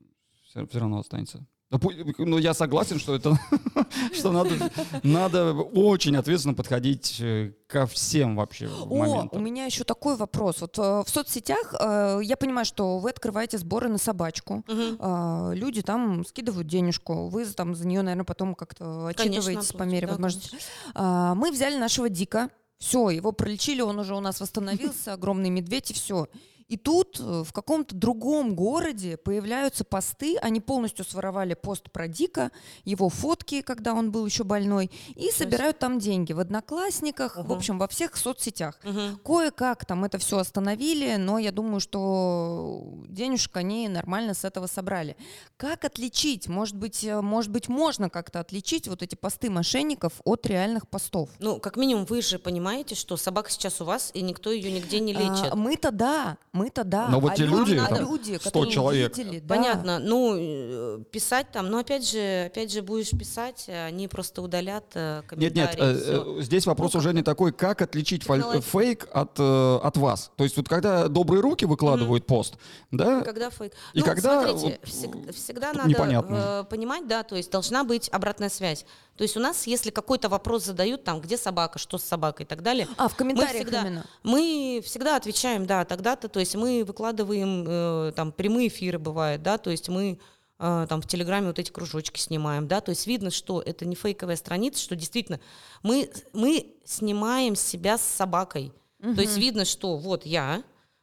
все, равно останется. Пу- Ну, я согласен, что это что надо, надо очень ответственно подходить э, ко всем вообще О, моментам. у меня еще такой вопрос. Вот э, в соцсетях э, я понимаю, что вы открываете сборы на собачку. А, люди там скидывают денежку, вы там за нее, наверное, потом как-то Конечно, отчитываетесь по оплатить, мере да, возможности. А, мы взяли нашего Дика, все, его пролечили, он уже у нас восстановился, огромный медведь и все. И тут э, в каком-то другом городе появляются посты, они полностью своровали пост про Дика, его фотки, когда он был еще больной, и собирают там деньги в Одноклассниках, в Ого. общем, во всех соцсетях. Мгм. Кое-как там это все остановили, но я думаю, что денежек они нормально с этого собрали. Как отличить? Может быть, э, может быть, можно как-то отличить вот эти посты мошенников от реальных постов? Ну, как минимум, вы же понимаете, что собака сейчас у вас, и никто ее нигде не лечит. А, мы-то да, мы-то да. Но вот а те люди, а там, люди, 100 которые человек. увидели, да. Понятно. Ну, э, писать там, но опять же, опять же, будешь писать, а они просто удалят э, Нет, нет, комментарии. э, э, здесь вопрос Ну, уже не такой, как отличить Технологи- фейк от, э, от вас. То есть вот когда добрые руки выкладывают пост, да, Когда фейк. И ну, когда смотрите, вот, всег- э, всегда тут надо непонятно. э, понимать, да, то есть должна быть обратная связь. То есть у нас, если какой-то вопрос задают, там, где собака, что с собакой и так далее, А, в комментариях всегда- именно. мы всегда отвечаем, да, тогда-то, то есть мы выкладываем, э, там, прямые эфиры бывают, да, то есть мы э, там в Телеграме вот эти кружочки снимаем, да, то есть видно, что это не фейковая страница, что действительно мы, мы снимаем себя с собакой. То есть видно, что вот я,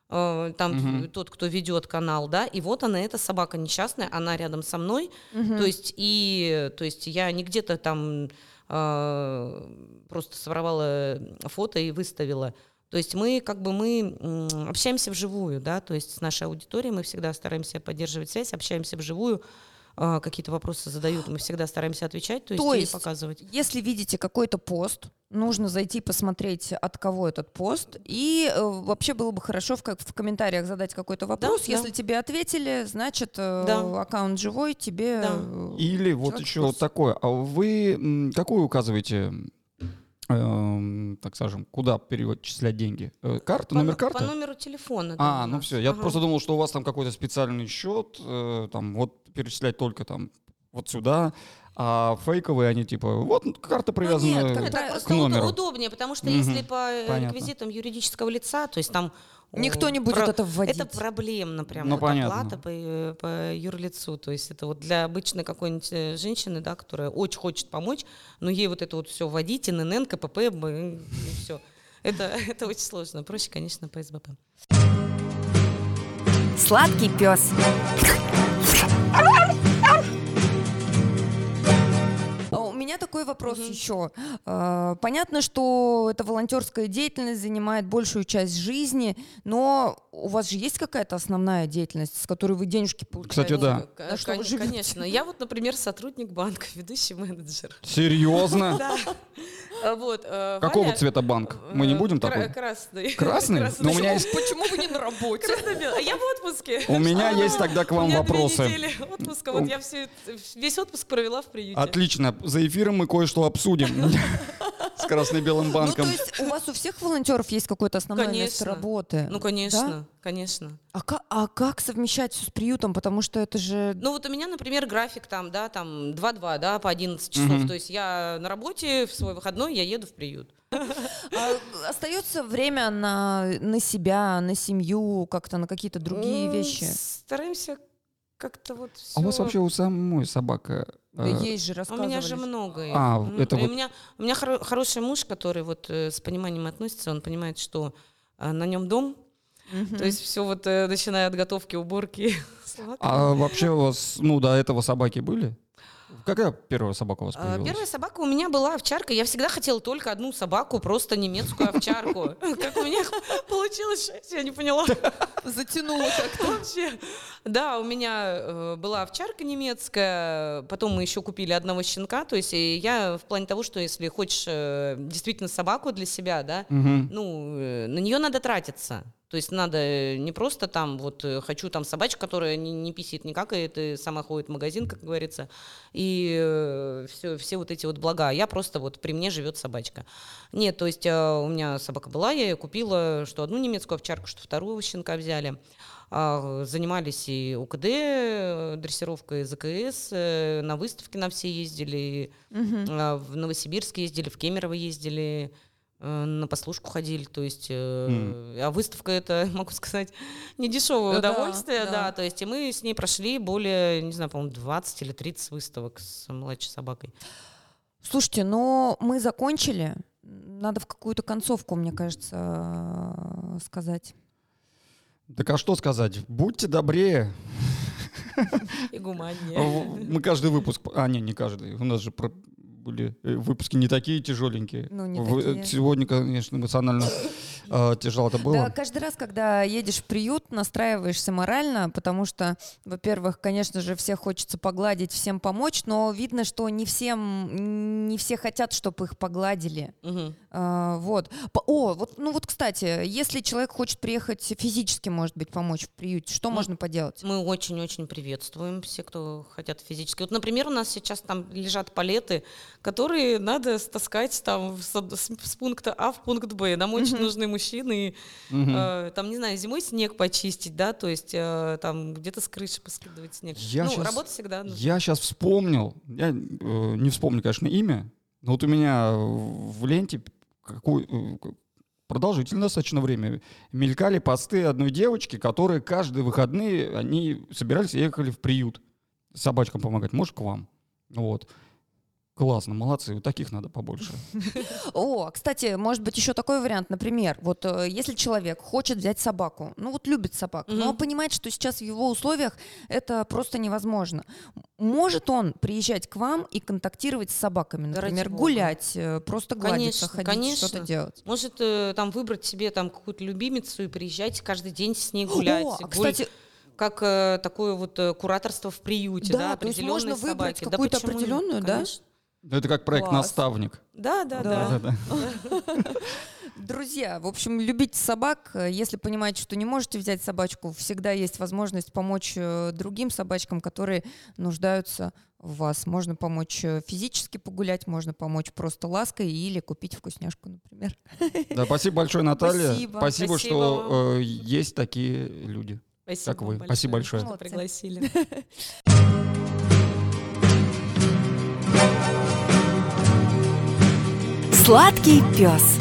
там Мгм. тот, кто ведет канал, да, и вот она, эта собака несчастная, она рядом со мной, то есть и, то есть я не где-то там э, просто своровала фото и выставила. То есть мы как бы мы общаемся вживую, да, то есть с нашей аудиторией мы всегда стараемся поддерживать связь, общаемся вживую, а, какие-то вопросы задают, мы всегда стараемся отвечать, то есть, То есть показывать. Если видите какой-то пост, нужно зайти посмотреть, от кого этот пост. И э, вообще было бы хорошо в, как- в комментариях задать какой-то вопрос. да. Если тебе ответили, значит, э, Да. аккаунт живой, тебе... Да. э, Или вот еще вот такое. А вы какую указываете, так скажем, куда перечислять деньги? Э, Карта, По, номер но- карты? по номеру телефона. А, ну все. Я Ага. просто думал, что у вас там какой-то специальный счет, э, там вот перечислять только там вот сюда, а фейковые они типа вот карта привязана нет, Это правило, просто к номеру. удобнее, потому что если по Понятно. реквизитам юридического лица, то есть там Никто не будет про- это вводить. Это проблемно прям Ну, вот понятно. оплата по, по юрлицу. То есть это вот для обычной какой-нибудь э, женщины, да, которая очень хочет помочь, но ей вот это вот все вводить, ИНН, КПП, и все. Это, это очень сложно. Проще, конечно, по СБП. Сладкий пес. Меня такой вопрос еще. А, Понятно, что эта волонтерская деятельность занимает большую часть жизни, но у вас же есть какая-то основная деятельность, с которой вы денежки получаете? Кстати, да. К- На что вы живете? Конечно. Я вот, например, сотрудник банка, ведущий менеджер. Серьезно? Да. А Вот, э, Какого Валя, цвета банк? Мы не э, будем кра- такой? Красный. Красный? Но у меня есть, Почему вы не на работе? Красно-белый. А я в отпуске. у меня А, есть тогда к У вам меня две вопросы. недели отпуска. Вот я все, весь отпуск провела в приюте. Отлично. За эфиром мы кое-что обсудим с красно-белым Ну, банком. то есть у вас у всех волонтеров есть какое-то основное место Конечно. работы? Ну, конечно, конечно. А, ка- а как совмещать всё с приютом? Потому что это же... Ну вот у меня, например, график там, да, там 2-2, да, по 11 часов. Мгм. То есть я на работе, в свой выходной я еду в приют. А остается время на, на себя, на семью, как-то на какие-то другие М, вещи? Стараемся как-то вот А у вас вообще у самой собака? Да э, есть же, У рассказывали. меня же много. их. А, это и вот- У меня, у меня хоро- хороший муж, который вот э, с пониманием относится, он понимает, что э, на нем дом, то есть все вот, э, начиная от готовки, уборки. А вообще у вас, ну, до этого собаки были? Какая первая собака у вас А, появилась? Первая собака у меня была овчарка. Я всегда хотела только одну собаку, просто немецкую овчарку. Как у меня получилось шесть, я не поняла. Затянуло как-то. Вообще. Да, у меня э, была овчарка немецкая, потом мы еще купили одного щенка. То есть я в плане того, что если хочешь э, действительно собаку для себя, да, ну, э, на нее надо тратиться. То есть надо э, не просто там, вот, э, хочу там собачку, которая не, не писит никак, и это сама ходит в магазин, как говорится, и все, все вот эти вот блага. Я просто вот, при мне живет собачка. Нет, то есть э, у меня собака была, я ее купила, что одну немецкую овчарку, что вторую щенка взяли. А, Занимались и УКД, э, дрессировкой ЗКС, э, на выставки на все ездили, а, в Новосибирск ездили, в Кемерово ездили, э, на послушку ходили, то есть, э, а выставка это, могу сказать, не дешевое Да, удовольствие, да. да. то есть и мы с ней прошли более, не знаю, по-моему, 20 или 30 выставок с младшей собакой. Слушайте, но мы закончили. Надо в какую-то концовку, мне кажется, э, сказать. Так а что сказать? Будьте добрее. И гуманнее. Мы каждый выпуск... А, не, не каждый. У нас же про- были э, выпуски не такие тяжеленькие. Ну, не Вы- такие. Сегодня, конечно, эмоционально э, тяжело это Да, было. каждый раз, когда едешь в приют, настраиваешься морально, потому что, во-первых, конечно же, всех хочется погладить, всем помочь, но видно, что не всем, не все хотят, чтобы их погладили. Мгм. А, вот. О, вот, ну вот, кстати, если человек хочет приехать физически, может быть, помочь в приюте, что Ну, можно поделать? Мы очень-очень приветствуем все, кто хотят физически. Вот, например, у нас сейчас там лежат палеты, которые надо стаскать там с, с- с пункта А в пункт Б. Нам очень нужны мужчины. Мгм. Э, там, не знаю, зимой снег почистить, да, то есть э, там где-то с крыши поскидывать снег. Я ну, щас- работа всегда нужна. Я сейчас вспомнил, я э, не вспомню, конечно, имя, но вот у меня в ленте какой, э, продолжительное достаточно время мелькали посты одной девочки, которые каждые выходные они собирались и ехали в приют. собачкам помогать, может, к вам. Вот. Классно, молодцы, вот таких надо побольше. О, кстати, может быть еще такой вариант, например, вот э, если человек хочет взять собаку, ну вот любит собак, но понимает, что сейчас в его условиях это просто невозможно. Может он приезжать к вам и контактировать с собаками, например, гулять, э, просто гладиться, ходить, что-то делать. Может, э, там выбрать себе там какую-то любимицу и приезжать каждый день с ней гулять. О, а, кстати, как э, такое вот э, кураторство в приюте, Да, да, то есть определенные можно выбрать собаки. какую-то почему нет? определенную, да? Конечно. Это как проект Класс. «Наставник». Да, да, Да. да. Да-да-да. Друзья, в общем, любите собак. Если понимаете, что не можете взять собачку, всегда есть возможность помочь э, другим собачкам, которые нуждаются в вас. Можно помочь э, физически погулять, можно помочь просто лаской или купить вкусняшку, например. Да, спасибо большое, Наталья. Спасибо. Спасибо, Спасибо что э, есть такие люди. Спасибо Как вы. вам Спасибо большое. что Молодцы. пригласили. Сладкий пес.